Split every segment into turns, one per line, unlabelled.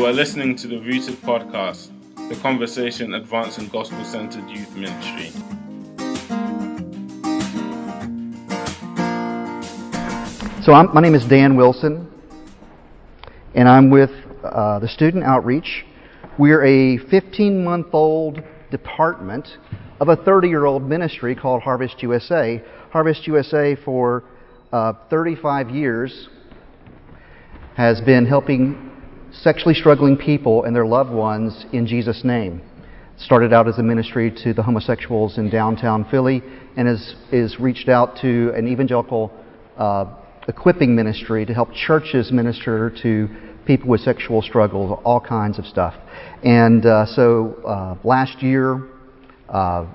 You are listening to the Rooted Podcast, the conversation advancing gospel centered youth ministry.
So, I'm, my name is Dan Wilson, and I'm with uh, the Student Outreach. We're a 15 month old department of a 30 year old ministry called Harvest USA. Harvest USA, for uh, 35 years, has been helping sexually struggling people and their loved ones in Jesus' name. Started out as a ministry to the homosexuals in downtown Philly and has, is reached out to an evangelical uh, equipping ministry to help churches minister to people with sexual struggles, all kinds of stuff. And uh, so uh, last year, uh,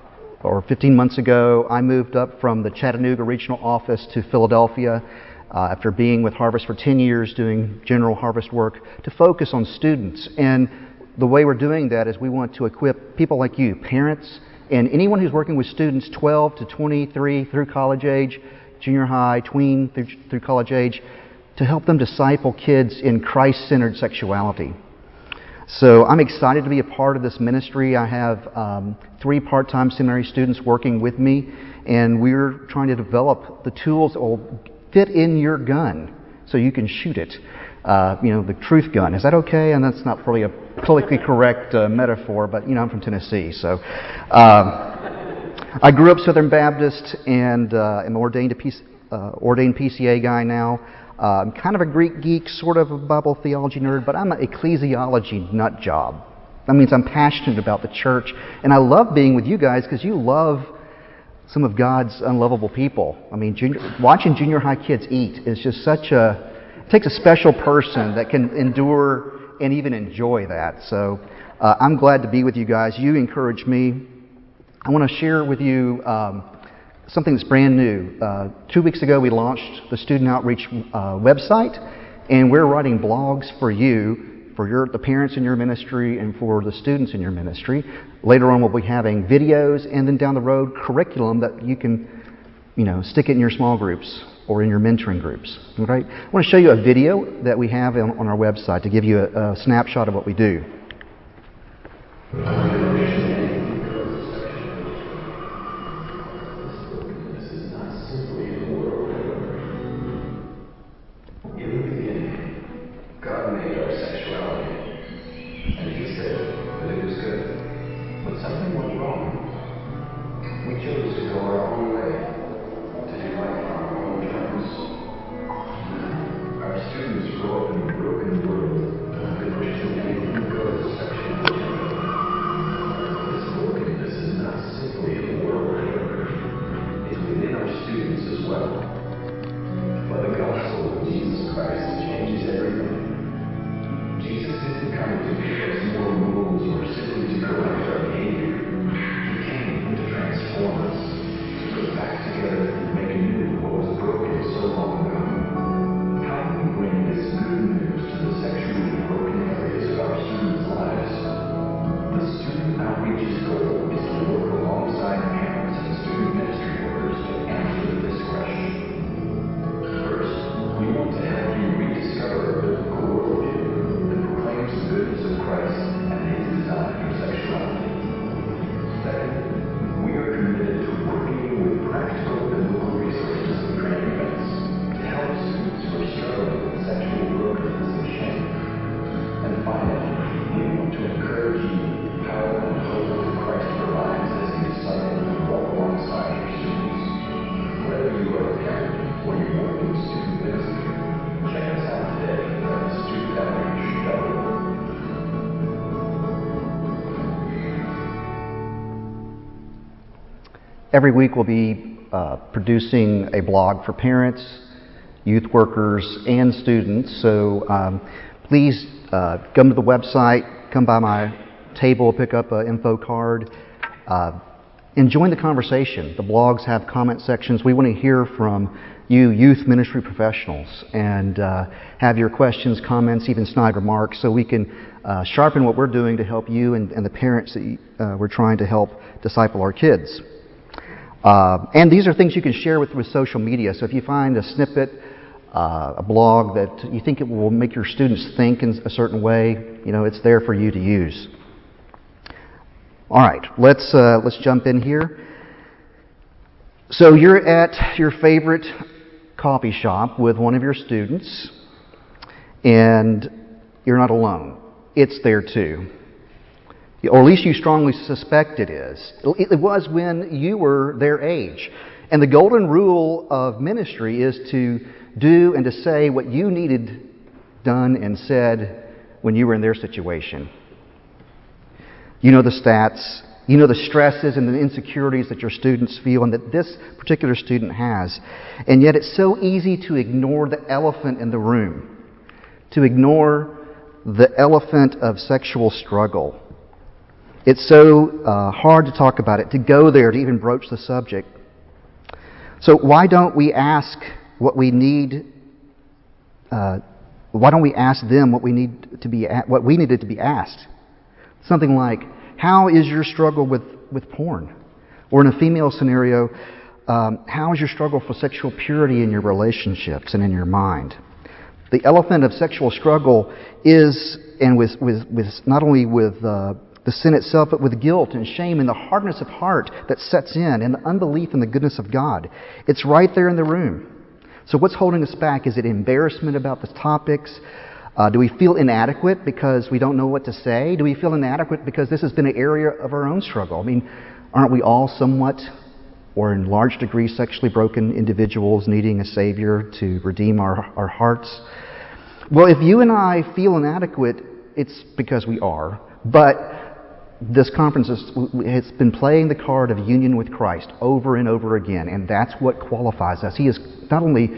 or 15 months ago, I moved up from the Chattanooga regional office to Philadelphia uh, after being with Harvest for 10 years doing general harvest work to focus on students. And the way we're doing that is we want to equip people like you, parents, and anyone who's working with students 12 to 23 through college age, junior high, tween through, through college age, to help them disciple kids in Christ centered sexuality. So I'm excited to be a part of this ministry. I have um, three part time seminary students working with me, and we're trying to develop the tools that will fit in your gun so you can shoot it. Uh, you know, the truth gun. Is that okay? And that's not probably a politically correct uh, metaphor, but you know, I'm from Tennessee, so. Um, I grew up Southern Baptist and uh, am ordained, a PC, uh, ordained PCA guy now. Uh, I'm kind of a Greek geek, sort of a Bible theology nerd, but I'm an ecclesiology nut job. That means I'm passionate about the church, and I love being with you guys because you love some of God's unlovable people. I mean, junior, watching junior high kids eat is just such a, it takes a special person that can endure and even enjoy that. So uh, I'm glad to be with you guys. You encourage me. I want to share with you um, something that's brand new. Uh, two weeks ago, we launched the Student Outreach uh, website, and we're writing blogs for you for your, the parents in your ministry and for the students in your ministry. Later on, we'll be having videos, and then down the road, curriculum that you can, you know, stick it in your small groups or in your mentoring groups. Okay? I want to show you a video that we have on, on our website to give you a, a snapshot of what we do. Every week we'll be uh, producing a blog for parents, youth workers, and students. So um, please uh, come to the website, come by my table, pick up an info card, uh, and join the conversation. The blogs have comment sections. We want to hear from you, youth ministry professionals, and uh, have your questions, comments, even snide remarks, so we can uh, sharpen what we're doing to help you and, and the parents that uh, we're trying to help disciple our kids. Uh, and these are things you can share with, with social media. So if you find a snippet, uh, a blog that you think it will make your students think in a certain way, You know, it's there for you to use. All right, let's uh, let's jump in here. So you're at your favorite coffee shop with one of your students, and you're not alone. It's there too. Or at least you strongly suspect it is. It was when you were their age. And the golden rule of ministry is to do and to say what you needed done and said when you were in their situation. You know the stats. You know the stresses and the insecurities that your students feel and that this particular student has. And yet it's so easy to ignore the elephant in the room, to ignore the elephant of sexual struggle. It's so uh, hard to talk about it, to go there, to even broach the subject. So, why don't we ask what we need? Uh, why don't we ask them what we need to be what we needed to be asked? Something like, "How is your struggle with with porn?" Or in a female scenario, um, "How is your struggle for sexual purity in your relationships and in your mind?" The elephant of sexual struggle is, and with with, with not only with uh, the sin itself, but with guilt and shame and the hardness of heart that sets in and the unbelief in the goodness of God. It's right there in the room. So, what's holding us back? Is it embarrassment about the topics? Uh, do we feel inadequate because we don't know what to say? Do we feel inadequate because this has been an area of our own struggle? I mean, aren't we all somewhat, or in large degree, sexually broken individuals needing a Savior to redeem our, our hearts? Well, if you and I feel inadequate, it's because we are. But this conference has, been playing the card of union with Christ over and over again, and that's what qualifies us. He has not only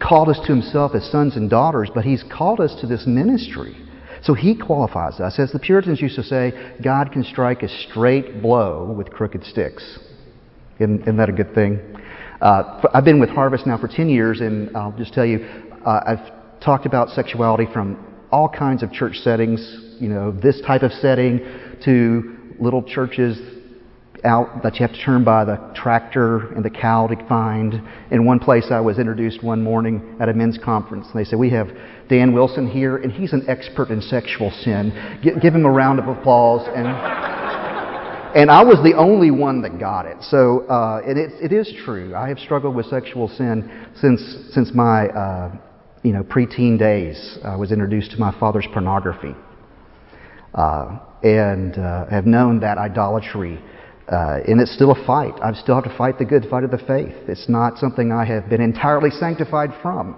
called us to himself as sons and daughters, but he's called us to this ministry. So he qualifies us. As the Puritans used to say, God can strike a straight blow with crooked sticks. Isn't, isn't that a good thing? Uh, I've been with Harvest now for 10 years, and I'll just tell you, uh, I've talked about sexuality from all kinds of church settings, you know, this type of setting to little churches out that you have to turn by the tractor and the cow to find. In one place, I was introduced one morning at a men's conference, and they said, We have Dan Wilson here, and he's an expert in sexual sin. G- give him a round of applause. And, and I was the only one that got it. So, uh, and it, it is true. I have struggled with sexual sin since, since my uh, you know, preteen days. I was introduced to my father's pornography. Uh, and uh, have known that idolatry. Uh, and it's still a fight. I still have to fight the good fight of the faith. It's not something I have been entirely sanctified from.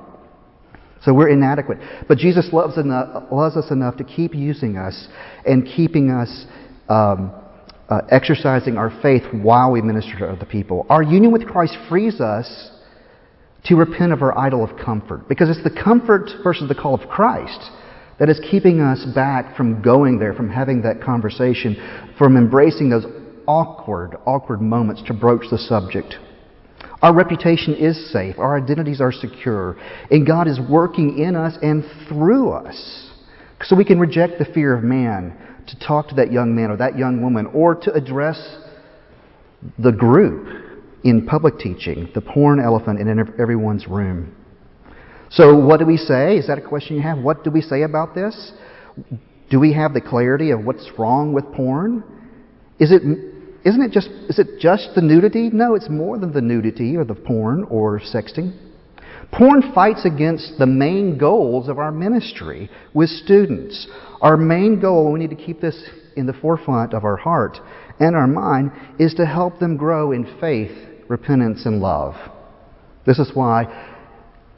So we're inadequate. But Jesus loves, enough, loves us enough to keep using us and keeping us um, uh, exercising our faith while we minister to other people. Our union with Christ frees us to repent of our idol of comfort because it's the comfort versus the call of Christ that is keeping us back from going there, from having that conversation, from embracing those awkward, awkward moments to broach the subject. Our reputation is safe, our identities are secure, and God is working in us and through us. So we can reject the fear of man to talk to that young man or that young woman or to address the group in public teaching, the porn elephant in everyone's room. So, what do we say? Is that a question you have? What do we say about this? Do we have the clarity of what's wrong with porn? Is it, isn't it just, is it just the nudity? No, it's more than the nudity or the porn or sexting. Porn fights against the main goals of our ministry with students. Our main goal, we need to keep this in the forefront of our heart and our mind, is to help them grow in faith, repentance, and love. This is why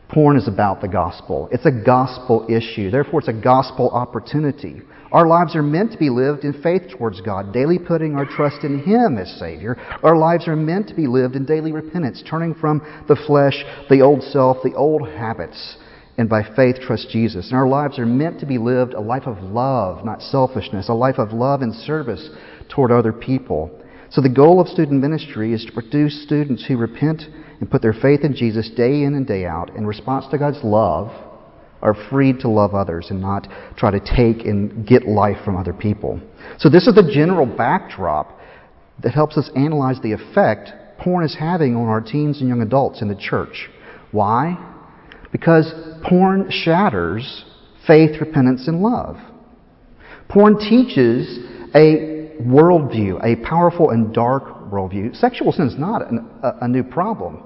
Porn is about the gospel. It's a gospel issue. Therefore, it's a gospel opportunity. Our lives are meant to be lived in faith towards God, daily putting our trust in Him as Savior. Our lives are meant to be lived in daily repentance, turning from the flesh, the old self, the old habits, and by faith trust Jesus. And our lives are meant to be lived a life of love, not selfishness, a life of love and service toward other people. So the goal of student ministry is to produce students who repent and put their faith in Jesus day in and day out in response to God's love are freed to love others and not try to take and get life from other people. So this is the general backdrop that helps us analyze the effect porn is having on our teens and young adults in the church. Why? Because porn shatters faith, repentance, and love. Porn teaches a worldview, a powerful and dark worldview. Sexual sin is not an, a, a new problem.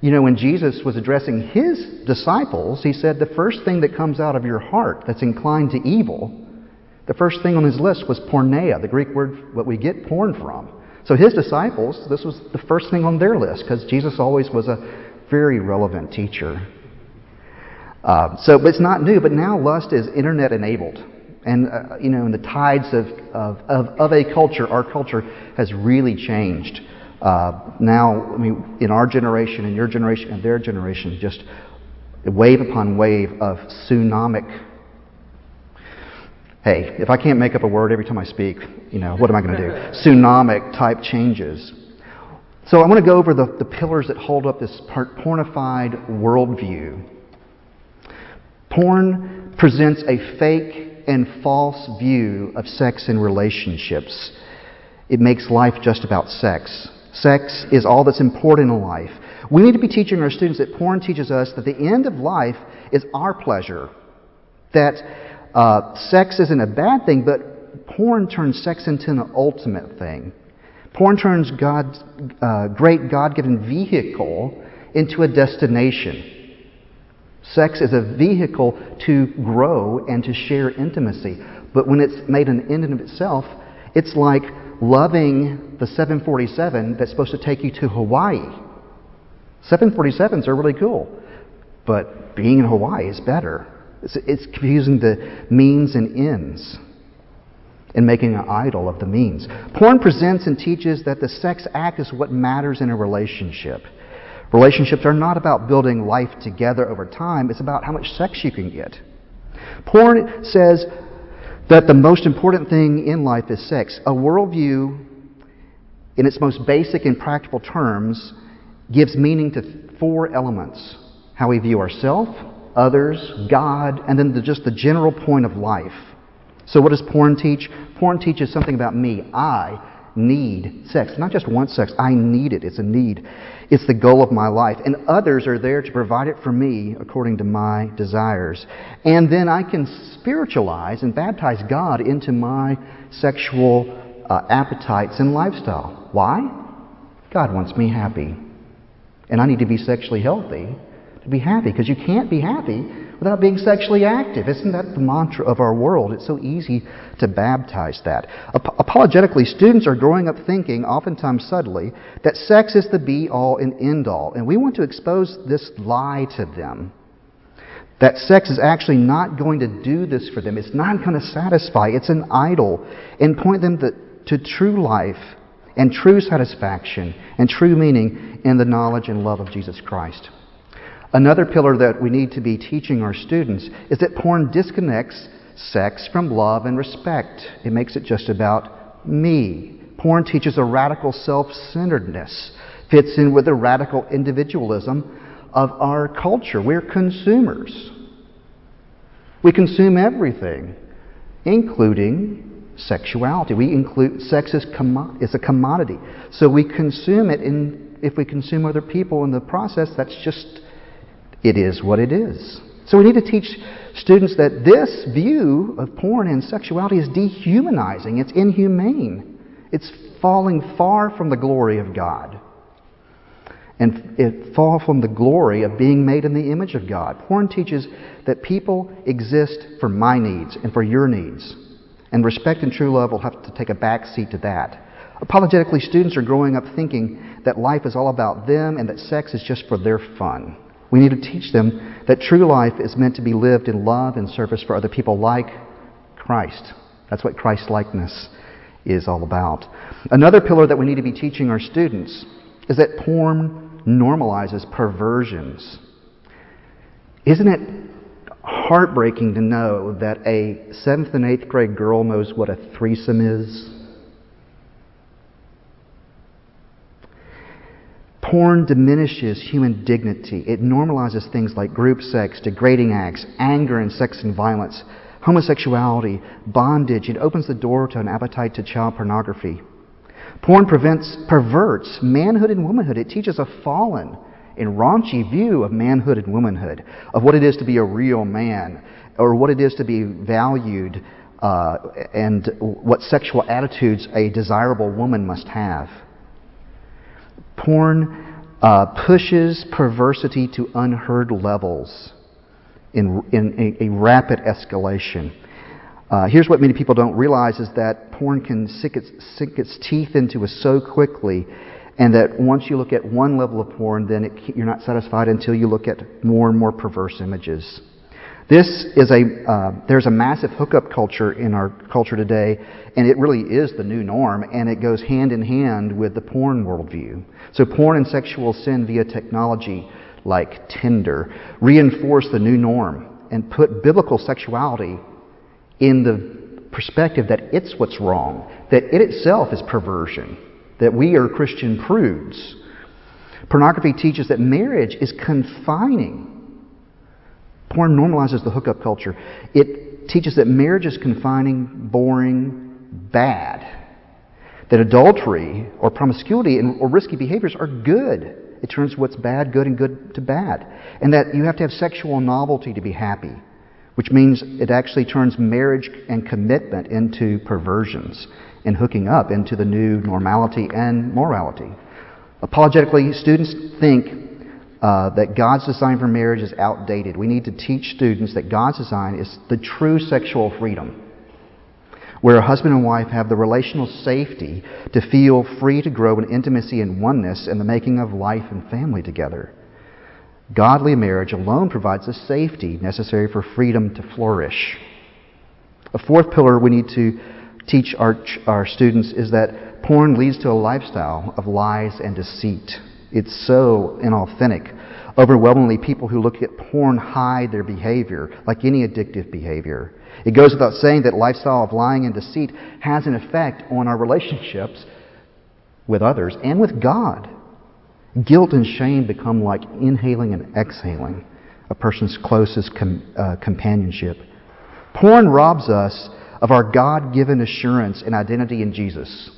You know, when Jesus was addressing his disciples, he said, The first thing that comes out of your heart that's inclined to evil, the first thing on his list was porneia, the Greek word what we get porn from. So his disciples, this was the first thing on their list because Jesus always was a very relevant teacher. Uh, so, but it's not new, but now lust is internet enabled. And, uh, you know, in the tides of, of, of, of, a culture, our culture has really changed. Uh, now, I mean, in our generation, in your generation, and their generation, just wave upon wave of tsunamic. Hey, if I can't make up a word every time I speak, you know, what am I going to do? Tsunamic type changes. So I want to go over the, the pillars that hold up this pornified worldview. Porn presents a fake and false view of sex and relationships. It makes life just about sex. Sex is all that's important in life. We need to be teaching our students that porn teaches us that the end of life is our pleasure. That uh, sex isn't a bad thing, but porn turns sex into an ultimate thing. Porn turns God's uh, great God given vehicle into a destination. Sex is a vehicle to grow and to share intimacy. But when it's made an end in itself, it's like loving the 747 that's supposed to take you to Hawaii. 747s are really cool, but being in Hawaii is better. It's, it's confusing the means and ends and making an idol of the means. Porn presents and teaches that the sex act is what matters in a relationship. Relationships are not about building life together over time, it's about how much sex you can get. Porn says that the most important thing in life is sex. A worldview, in its most basic and practical terms, gives meaning to four elements how we view ourselves, others, God, and then the, just the general point of life. So, what does porn teach? Porn teaches something about me. I need sex. Not just want sex, I need it. It's a need. It's the goal of my life. And others are there to provide it for me according to my desires. And then I can spiritualize and baptize God into my sexual uh, appetites and lifestyle. Why? God wants me happy. And I need to be sexually healthy to be happy because you can't be happy without being sexually active. Isn't that the mantra of our world? It's so easy to baptize that. Ap- apologetically, students are growing up thinking, oftentimes subtly, that sex is the be all and end all. And we want to expose this lie to them. That sex is actually not going to do this for them. It's not going to satisfy. It's an idol. And point them to, to true life and true satisfaction and true meaning in the knowledge and love of Jesus Christ. Another pillar that we need to be teaching our students is that porn disconnects sex from love and respect. It makes it just about me. Porn teaches a radical self centeredness, fits in with the radical individualism of our culture. We're consumers. We consume everything, including sexuality. We include sex is, is a commodity. So we consume it, and if we consume other people in the process, that's just it is what it is. So we need to teach students that this view of porn and sexuality is dehumanizing, it's inhumane, it's falling far from the glory of God. And it fall from the glory of being made in the image of God. Porn teaches that people exist for my needs and for your needs. And respect and true love will have to take a back seat to that. Apologetically, students are growing up thinking that life is all about them and that sex is just for their fun. We need to teach them that true life is meant to be lived in love and service for other people like Christ. That's what Christ likeness is all about. Another pillar that we need to be teaching our students is that porn normalizes perversions. Isn't it heartbreaking to know that a seventh and eighth grade girl knows what a threesome is? Porn diminishes human dignity. It normalizes things like group sex, degrading acts, anger and sex and violence, homosexuality, bondage. It opens the door to an appetite to child pornography. Porn prevents, perverts manhood and womanhood. It teaches a fallen and raunchy view of manhood and womanhood, of what it is to be a real man, or what it is to be valued uh, and what sexual attitudes a desirable woman must have. Porn uh, pushes perversity to unheard levels in, in a, a rapid escalation. Uh, here's what many people don't realize is that porn can sink its, sink its teeth into us so quickly, and that once you look at one level of porn, then it, you're not satisfied until you look at more and more perverse images. This is a, uh, there's a massive hookup culture in our culture today, and it really is the new norm, and it goes hand in hand with the porn worldview. So, porn and sexual sin via technology like Tinder reinforce the new norm and put biblical sexuality in the perspective that it's what's wrong, that it itself is perversion, that we are Christian prudes. Pornography teaches that marriage is confining Porn normalizes the hookup culture. It teaches that marriage is confining, boring, bad. That adultery or promiscuity or risky behaviors are good. It turns what's bad good and good to bad. And that you have to have sexual novelty to be happy, which means it actually turns marriage and commitment into perversions and hooking up into the new normality and morality. Apologetically, students think uh, that God's design for marriage is outdated. We need to teach students that God's design is the true sexual freedom, where a husband and wife have the relational safety to feel free to grow in intimacy and oneness in the making of life and family together. Godly marriage alone provides the safety necessary for freedom to flourish. A fourth pillar we need to teach our, our students is that porn leads to a lifestyle of lies and deceit. It's so inauthentic. Overwhelmingly, people who look at porn hide their behavior, like any addictive behavior. It goes without saying that lifestyle of lying and deceit has an effect on our relationships with others and with God. Guilt and shame become like inhaling and exhaling a person's closest com- uh, companionship. Porn robs us of our God given assurance and identity in Jesus.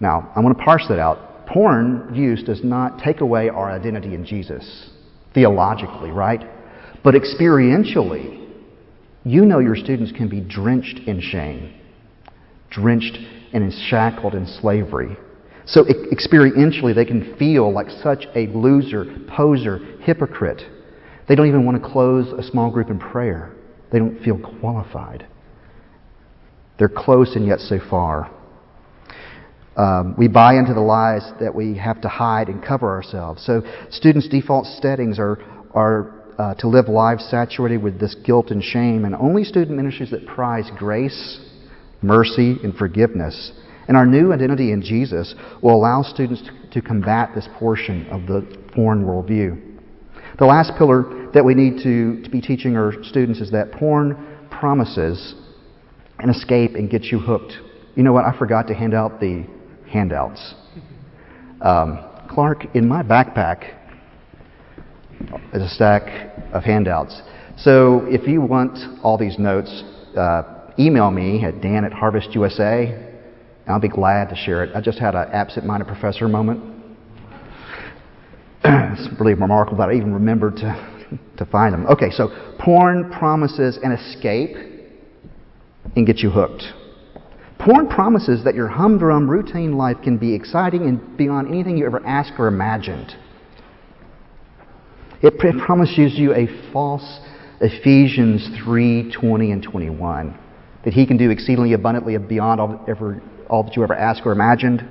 Now, I want to parse that out porn use does not take away our identity in Jesus, theologically, right? But experientially, you know your students can be drenched in shame, drenched and shackled in slavery. So experientially, they can feel like such a loser, poser, hypocrite. They don't even want to close a small group in prayer. They don't feel qualified. They're close and yet so far. Um, we buy into the lies that we have to hide and cover ourselves. So students' default settings are, are uh, to live lives saturated with this guilt and shame, and only student ministries that prize grace, mercy, and forgiveness. And our new identity in Jesus will allow students to, to combat this portion of the porn worldview. The last pillar that we need to, to be teaching our students is that porn promises an escape and gets you hooked. You know what? I forgot to hand out the handouts. Um, Clark, in my backpack is a stack of handouts. So if you want all these notes, uh, email me at dan at harvestusa. And I'll be glad to share it. I just had an absent-minded professor moment. it's really remarkable that I even remembered to, to find them. Okay, so porn promises an escape and gets you hooked. Porn promises that your humdrum routine life can be exciting and beyond anything you ever asked or imagined. It promises you a false Ephesians 3 20 and 21. That he can do exceedingly abundantly beyond all, ever, all that you ever asked or imagined.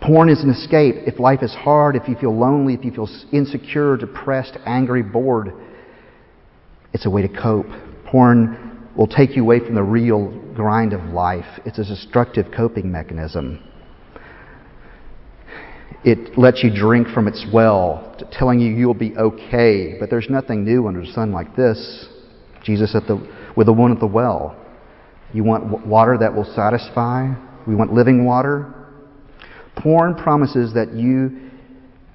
Porn is an escape. If life is hard, if you feel lonely, if you feel insecure, depressed, angry, bored, it's a way to cope. Porn will take you away from the real grind of life. It's a destructive coping mechanism. It lets you drink from its well, telling you you'll be okay, but there's nothing new under the sun like this. Jesus at the, with the one at the well. You want water that will satisfy? We want living water? Porn promises that you,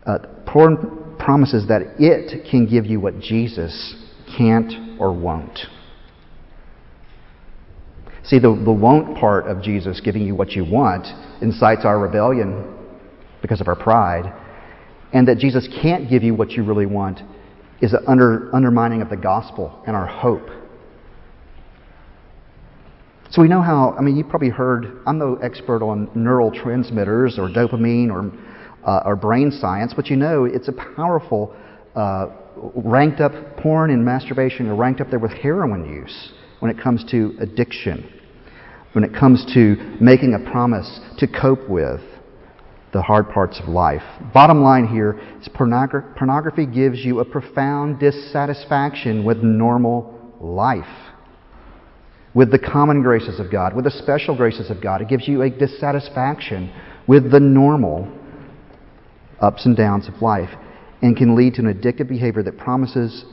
uh, porn promises that it can give you what Jesus can't or won't. See, the, the won't part of Jesus giving you what you want incites our rebellion because of our pride. And that Jesus can't give you what you really want is an under, undermining of the gospel and our hope. So we know how, I mean, you probably heard, I'm no expert on neural transmitters or dopamine or, uh, or brain science, but you know it's a powerful, uh, ranked up, porn and masturbation are ranked up there with heroin use when it comes to addiction, when it comes to making a promise to cope with the hard parts of life. Bottom line here is pornogra- pornography gives you a profound dissatisfaction with normal life, with the common graces of God, with the special graces of God. It gives you a dissatisfaction with the normal ups and downs of life and can lead to an addictive behavior that promises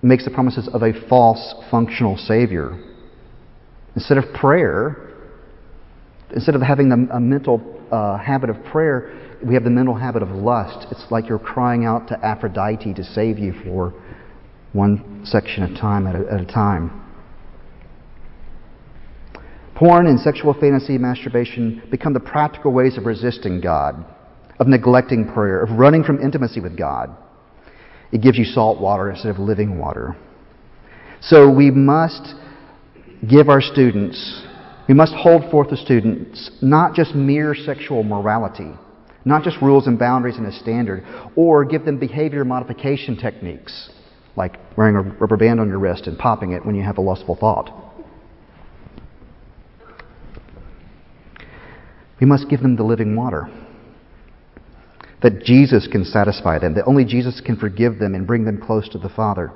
makes the promises of a false functional savior. Instead of prayer, instead of having a, mental uh, habit of prayer, we have the mental habit of lust. It's like you're crying out to Aphrodite to save you for one section of time at a, at a time. Porn and sexual fantasy, masturbation become the practical ways of resisting God, of neglecting prayer, of running from intimacy with God. It gives you salt water instead of living water. So we must give our students we must hold forth to students not just mere sexual morality, not just rules and boundaries and a standard, or give them behavior modification techniques, like wearing a rubber band on your wrist and popping it when you have a lustful thought. We must give them the living water. That Jesus can satisfy them, that only Jesus can forgive them and bring them close to the Father.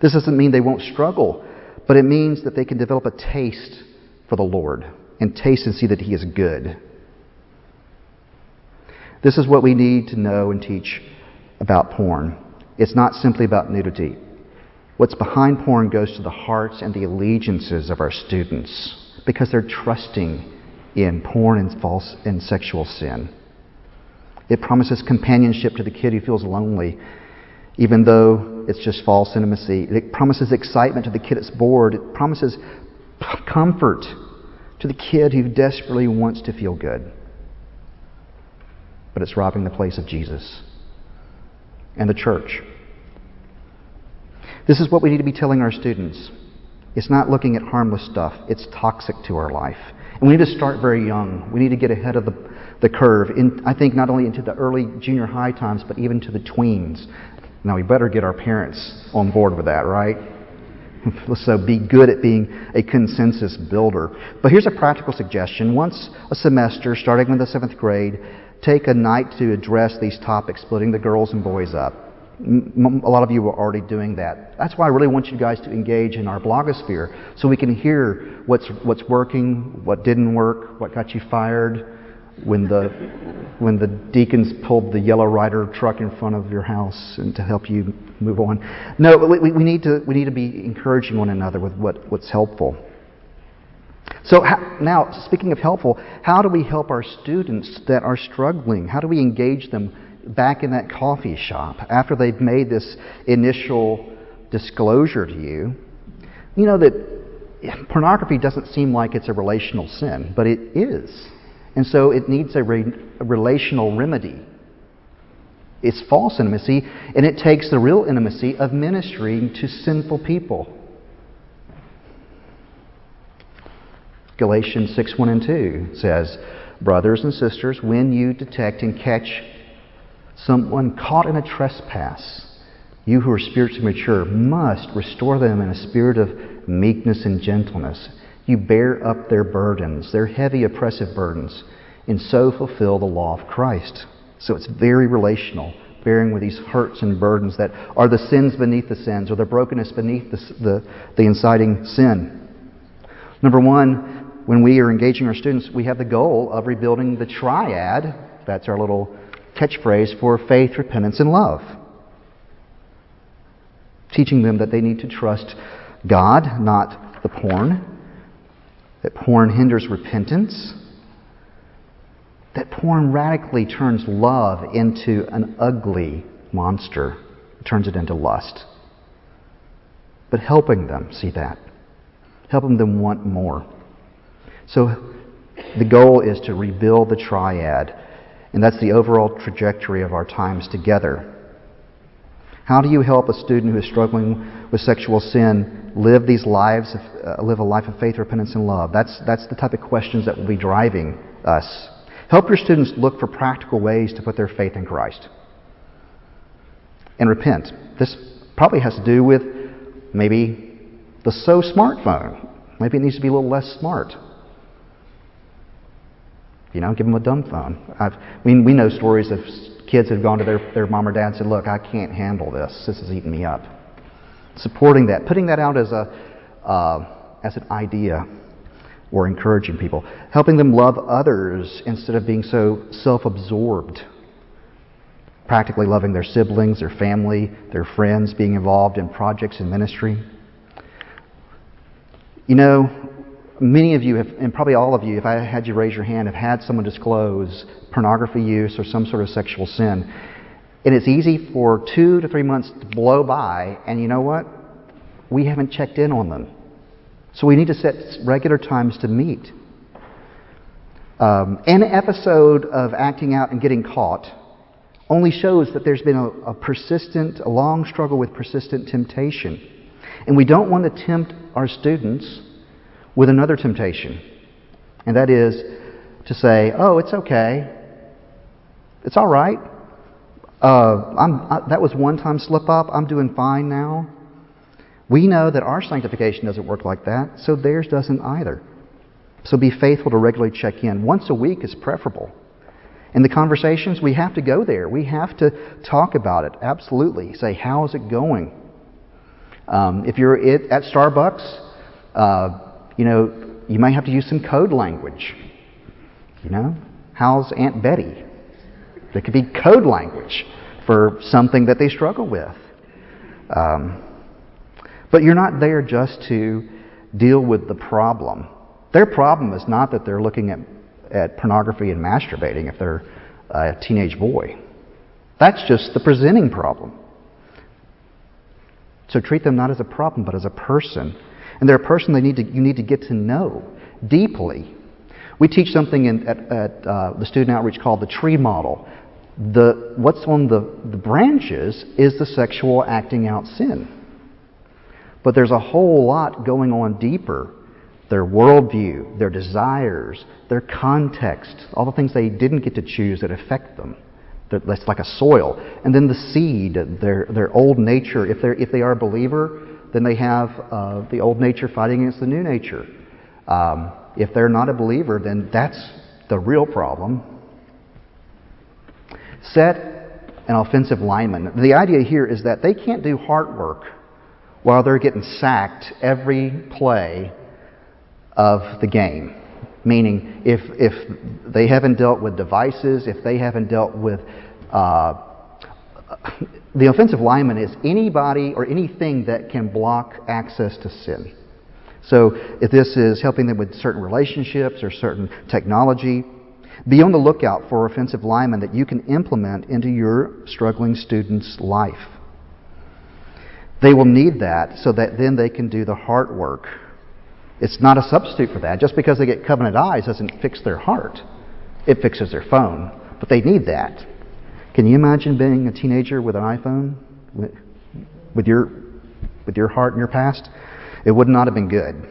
This doesn't mean they won't struggle, but it means that they can develop a taste for the Lord and taste and see that He is good. This is what we need to know and teach about porn. It's not simply about nudity. What's behind porn goes to the hearts and the allegiances of our students because they're trusting in porn and false and sexual sin. It promises companionship to the kid who feels lonely, even though it's just false intimacy. It promises excitement to the kid that's bored. It promises comfort to the kid who desperately wants to feel good. But it's robbing the place of Jesus and the church. This is what we need to be telling our students. It's not looking at harmless stuff, it's toxic to our life. And we need to start very young. We need to get ahead of the, the curve, in, I think, not only into the early junior high times, but even to the tweens. Now, we better get our parents on board with that, right? so uh, be good at being a consensus builder. But here's a practical suggestion. Once a semester, starting with the seventh grade, take a night to address these topics, splitting the girls and boys up. A lot of you are already doing that. That's why I really want you guys to engage in our blogosphere so we can hear what's, what's working, what didn't work, what got you fired, when the when the deacons pulled the yellow Ryder truck in front of your house and to help you move on. No, we, we need to we need to be encouraging one another with what, what's helpful. So how, now, speaking of helpful, how do we help our students that are struggling? How do we engage them back in that coffee shop after they've made this initial disclosure to you? You know that pornography doesn't seem like it's a relational sin, but it is. And so it needs a, re- a relational remedy. It's false intimacy, and it takes the real intimacy of ministering to sinful people. Galatians 6 1 and 2 says, Brothers and sisters, when you detect and catch someone caught in a trespass, you who are spiritually mature must restore them in a spirit of meekness and gentleness you bear up their burdens, their heavy, oppressive burdens, and so fulfill the law of Christ. So it's very relational, bearing with these hurts and burdens that are the sins beneath the sins, or the brokenness beneath the, the, the inciting sin. Number one, when we are engaging our students, we have the goal of rebuilding the triad. That's our little catchphrase for faith, repentance, and love. Teaching them that they need to trust God, not the porn, that porn hinders repentance, that porn radically turns love into an ugly monster, it turns it into lust. But helping them see that, helping them want more. So the goal is to rebuild the triad, and that's the overall trajectory of our times together. How do you help a student who is struggling with sexual sin live these lives, of, uh, live a life of faith, repentance, and love? That's, that's the type of questions that will be driving us. Help your students look for practical ways to put their faith in Christ. And repent. This probably has to do with maybe the so smartphone. Maybe it needs to be a little less smart. You know, give them a dumb phone. I've, I mean, we know stories of kids who've gone to their, their mom or dad and said, Look, I can't handle this. This is eating me up. Supporting that, putting that out as, a, uh, as an idea or encouraging people. Helping them love others instead of being so self absorbed. Practically loving their siblings, their family, their friends, being involved in projects and ministry. You know, many of you have, and probably all of you, if I had you raise your hand, have had someone disclose pornography use or some sort of sexual sin. And it's easy for two to three months to blow by, and you know what? We haven't checked in on them. So we need to set regular times to meet. Um, an episode of acting out and getting caught only shows that there's been a, a persistent, a long struggle with persistent temptation. And we don't want to tempt our students with another temptation. And that is to say, oh, it's okay. It's all right. Uh, I, that was one time slip up. I'm doing fine now. We know that our sanctification doesn't work like that, so theirs doesn't either. So be faithful to regularly check in. Once a week is preferable. In the conversations, we have to go there. We have to talk about it. Absolutely. Say, how is it going? Um, if you're at Starbucks, uh, you know, you may have to use some code language. You know, how's Aunt Betty? There could be code language for something that they struggle with. Um, but you're not there just to deal with the problem. Their problem is not that they're looking at, at pornography and masturbating if they're a teenage boy. That's just the presenting problem. So treat them not as a problem, but as a person. And they're a person they need to, you need to get to know deeply. We teach something in, at, at uh, the student outreach called the tree model. The, what's on the, the branches is the sexual acting out sin. But there's a whole lot going on deeper their worldview, their desires, their context, all the things they didn't get to choose that affect them. That's like a soil. And then the seed, their, their old nature. If, they're, if they are a believer, then they have uh, the old nature fighting against the new nature. Um, if they're not a believer, then that's the real problem. Set an offensive lineman. The idea here is that they can't do heart work while they're getting sacked every play of the game. Meaning, if, if they haven't dealt with devices, if they haven't dealt with. Uh, the offensive lineman is anybody or anything that can block access to sin. So, if this is helping them with certain relationships or certain technology, be on the lookout for offensive linemen that you can implement into your struggling student's life. They will need that so that then they can do the heart work. It's not a substitute for that. Just because they get covenant eyes doesn't fix their heart, it fixes their phone. But they need that. Can you imagine being a teenager with an iPhone? With your, with your heart and your past? It would not have been good.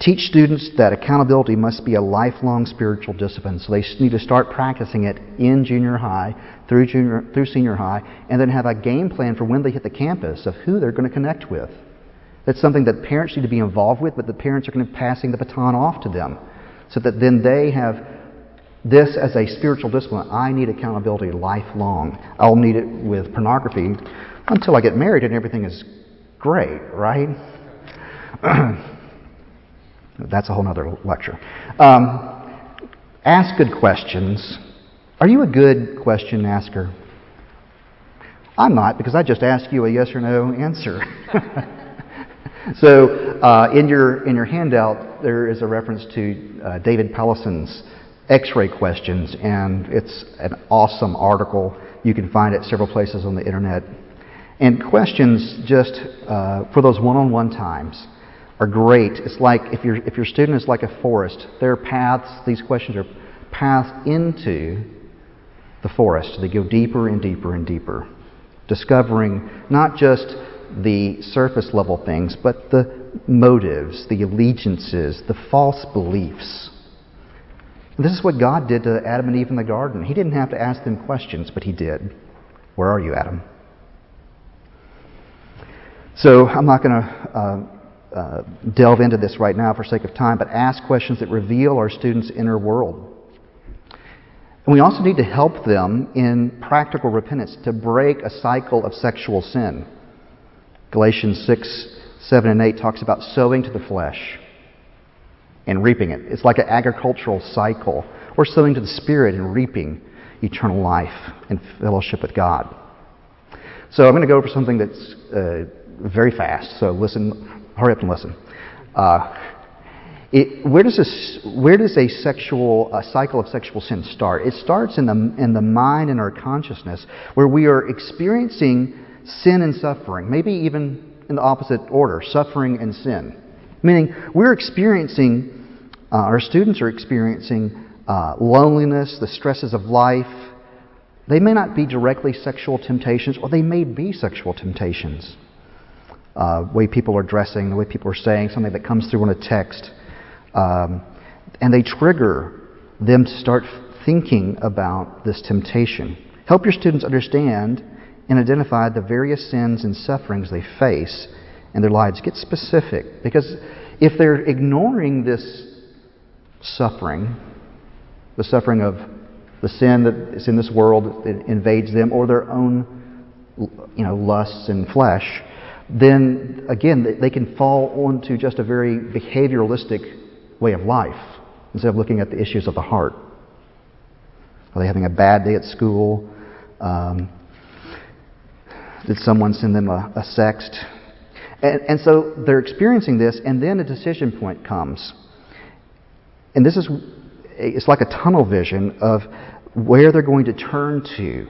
Teach students that accountability must be a lifelong spiritual discipline. So they need to start practicing it in junior high, through, junior, through senior high, and then have a game plan for when they hit the campus of who they're going to connect with. That's something that parents need to be involved with, but the parents are going to be passing the baton off to them. So that then they have this as a spiritual discipline. I need accountability lifelong. I'll need it with pornography until I get married and everything is great, right? That's a whole other lecture. Um, ask good questions. Are you a good question asker? I'm not because I just ask you a yes or no answer. so uh, in your in your handout there is a reference to uh, David Powlison's X-ray questions, and it's an awesome article. You can find it several places on the internet. And questions just uh, for those one-on-one times are great. It's like if, your if your student is like a forest, there are paths, these questions are paths into the forest. They go deeper and deeper and deeper. discovering not just the surface level things, but the motives, the allegiances, the false beliefs. This is what God did to Adam and Eve in the garden. He didn't have to ask them questions, but He did. Where are you, Adam? So I'm not going to uh, uh, delve into this right now for sake of time, but ask questions that reveal our students' inner world. And we also need to help them in practical repentance to break a cycle of sexual sin. Galatians 6, 7, and 8 talks about sowing to the flesh and reaping it. It's like an agricultural cycle. Or sowing to the Spirit and reaping eternal life and fellowship with God. So I'm going to go over something that's uh, very fast. So listen, hurry up and listen. Uh, it, where does this, where does a sexual a cycle of sexual sin start? It starts in the in the mind and our consciousness, where we are experiencing sin and suffering, maybe even in the opposite order, suffering and sin. Meaning, we're experiencing, uh, our students are experiencing uh, loneliness, the stresses of life. They may not be directly sexual temptations, or they may be sexual temptations. Uh, way people are dressing, the way people are saying, something that comes through in a text. Um, and they trigger them to start thinking about this temptation. Help your students understand and identify the various sins and sufferings they face in their lives. Get specific. Because if they're ignoring this suffering, the suffering of the sin that is in this world that invades them, or their own you know, lusts and flesh, then again, they can fall onto just a very behavioralistic way of life instead of looking at the issues of the heart. Are they having a bad day at school? Um, did someone send them a, a sext? And, and so they're experiencing this, and then a decision point comes. And this is, it's like a tunnel vision of where they're going to turn to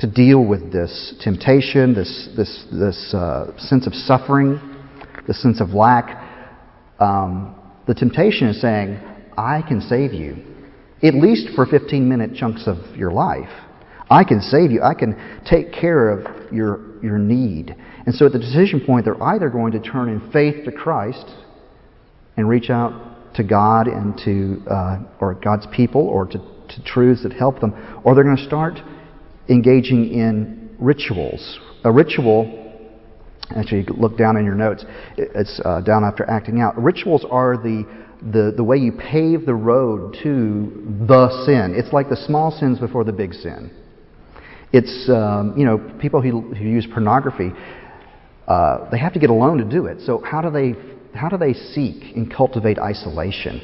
to deal with this temptation, this, this, this uh, sense of suffering, this sense of lack. Um, the temptation is saying, I can save you, at least for 15 minute chunks of your life. I can save you. I can take care of your, your need. And so at the decision point, they're either going to turn in faith to Christ and reach out to God and to uh, or God's people or to, to truths that help them, or they're going to start engaging in rituals. A ritual, actually, look down in your notes. It's uh, down after acting out. Rituals are the the, the way you pave the road to the sin. It's like the small sins before the big sin. It's, um, you know, people who, who use pornography, uh, they have to get alone to do it. So, how do, they, how do they seek and cultivate isolation?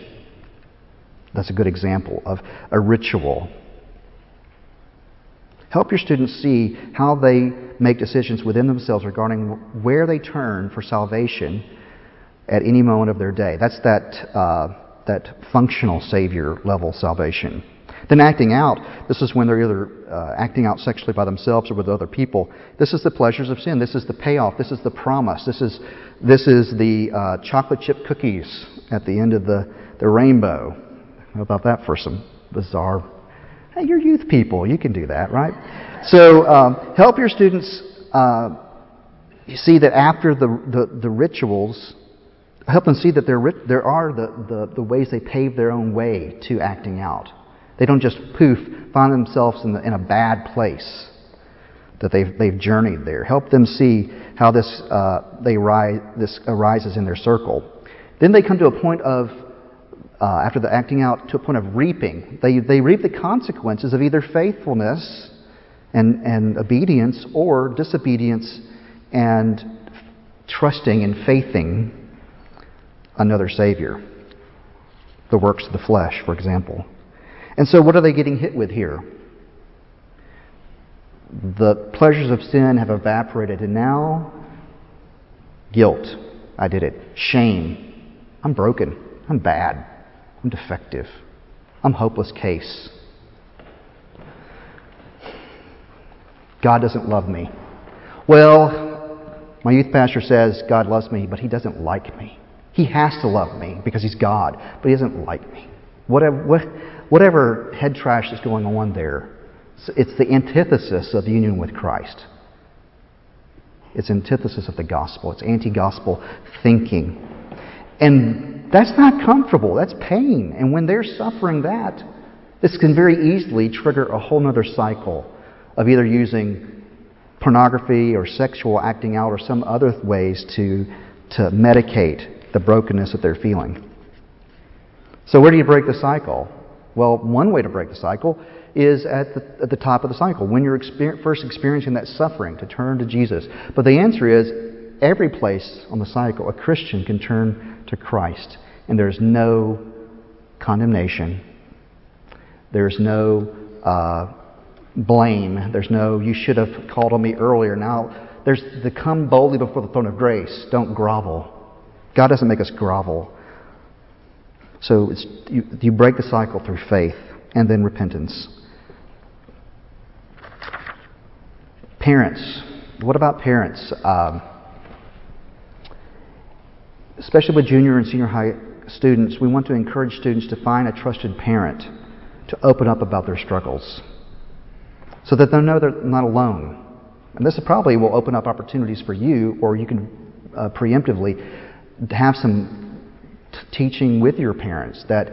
That's a good example of a ritual. Help your students see how they make decisions within themselves regarding where they turn for salvation at any moment of their day. That's that, uh, that functional Savior level salvation. Then acting out, this is when they're either uh, acting out sexually by themselves or with other people. This is the pleasures of sin. This is the payoff. This is the promise. This is, this is the uh, chocolate chip cookies at the end of the, the rainbow. How about that for some bizarre? Hey, you're youth people. You can do that, right? So um, help your students uh, see that after the, the, the rituals, help them see that there, there are the, the, the ways they pave their own way to acting out. They don't just poof, find themselves in, the, in a bad place that they've, they've journeyed there. Help them see how this, uh, they rise, this arises in their circle. Then they come to a point of, uh, after the acting out, to a point of reaping. They, they reap the consequences of either faithfulness and, and obedience or disobedience and trusting and faithing another Savior. The works of the flesh, for example. And so, what are they getting hit with here? The pleasures of sin have evaporated, and now guilt. I did it. Shame. I'm broken. I'm bad. I'm defective. I'm hopeless case. God doesn't love me. Well, my youth pastor says God loves me, but he doesn't like me. He has to love me because he's God, but he doesn't like me. Whatever, what, whatever head trash is going on there, it's the antithesis of union with Christ. It's antithesis of the gospel. It's anti-gospel thinking. And that's not comfortable. That's pain. And when they're suffering that, this can very easily trigger a whole other cycle of either using pornography or sexual acting out or some other ways to, to medicate the brokenness that they're feeling. So, where do you break the cycle? Well, one way to break the cycle is at the, at the top of the cycle, when you're exper- first experiencing that suffering, to turn to Jesus. But the answer is every place on the cycle, a Christian can turn to Christ, and there's no condemnation, there's no uh, blame, there's no, you should have called on me earlier. Now, there's the come boldly before the throne of grace, don't grovel. God doesn't make us grovel. So you, you break the cycle through faith and then repentance. Parents. What about parents? Um, especially with junior and senior high students, we want to encourage students to find a trusted parent to open up about their struggles so that they know they're not alone. And this probably will open up opportunities for you, or you can uh, preemptively have some teaching with your parents that,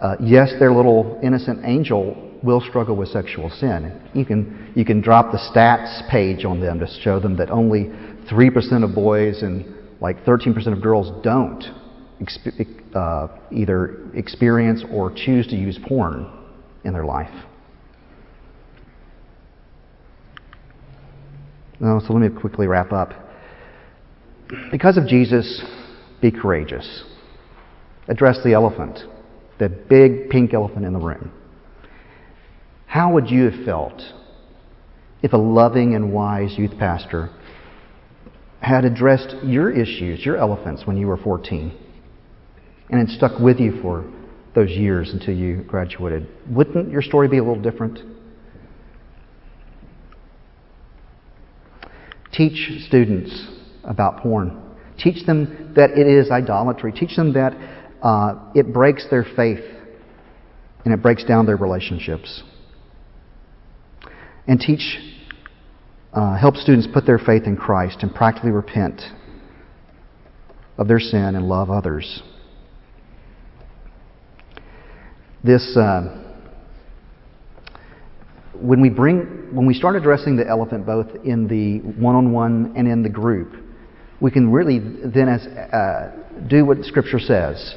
uh, yes, their little innocent angel will struggle with sexual sin. You can, you can drop the stats page on them to show them that only 3% of boys and like 13% of girls don't exp- uh, either experience or choose to use porn in their life. So let me quickly wrap up. Because of Jesus, be courageous address the elephant, the big pink elephant in the room. How would you have felt if a loving and wise youth pastor had addressed your issues, your elephants, when you were 14, and it stuck with you for those years until you graduated? Wouldn't your story be a little different? Teach students about porn. Teach them that it is idolatry. Teach them that uh, it breaks their faith and it breaks down their relationships. And teach, uh, help students put their faith in Christ and practically repent of their sin and love others. This, uh, when we bring, when we start addressing the elephant both in the one-on-one and in the group, we can really then as, uh, do what Scripture says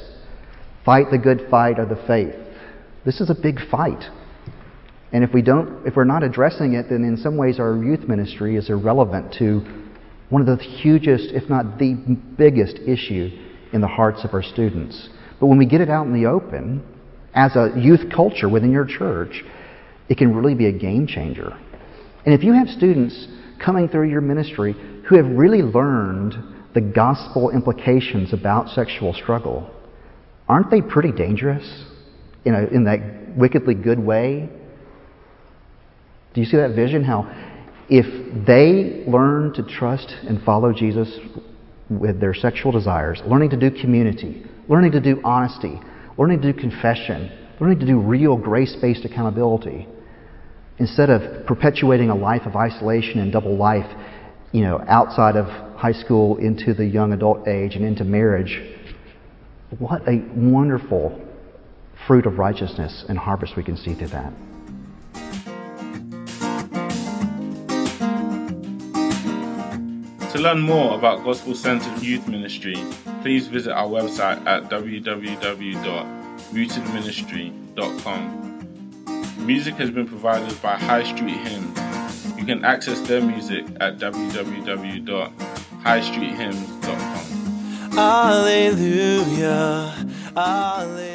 Fight the good fight of the faith. This is a big fight. And if we don't if we're not addressing it, then in some ways our youth ministry is irrelevant to one of the hugest, if not the biggest issue in the hearts of our students. But when we get it out in the open, as a youth culture within your church, it can really be a game changer. And if you have students coming through your ministry who have really learned the gospel implications about sexual struggle, aren't they pretty dangerous in, a, in that wickedly good way? Do you see that vision? How if they learn to trust and follow Jesus with their sexual desires, learning to do community, learning to do honesty, learning to do confession, learning to do real grace based accountability, instead of perpetuating a life of isolation and double life, you know, outside of high school into the young adult age and into marriage, what a wonderful fruit of righteousness and harvest we can see through that.
To learn more about Gospel Centered Youth Ministry, please visit our website at www.rootedministry.com. Music has been provided by High Street Hymns. You can access their music at www.highstreethymns.com. Alleluia, Alleluia.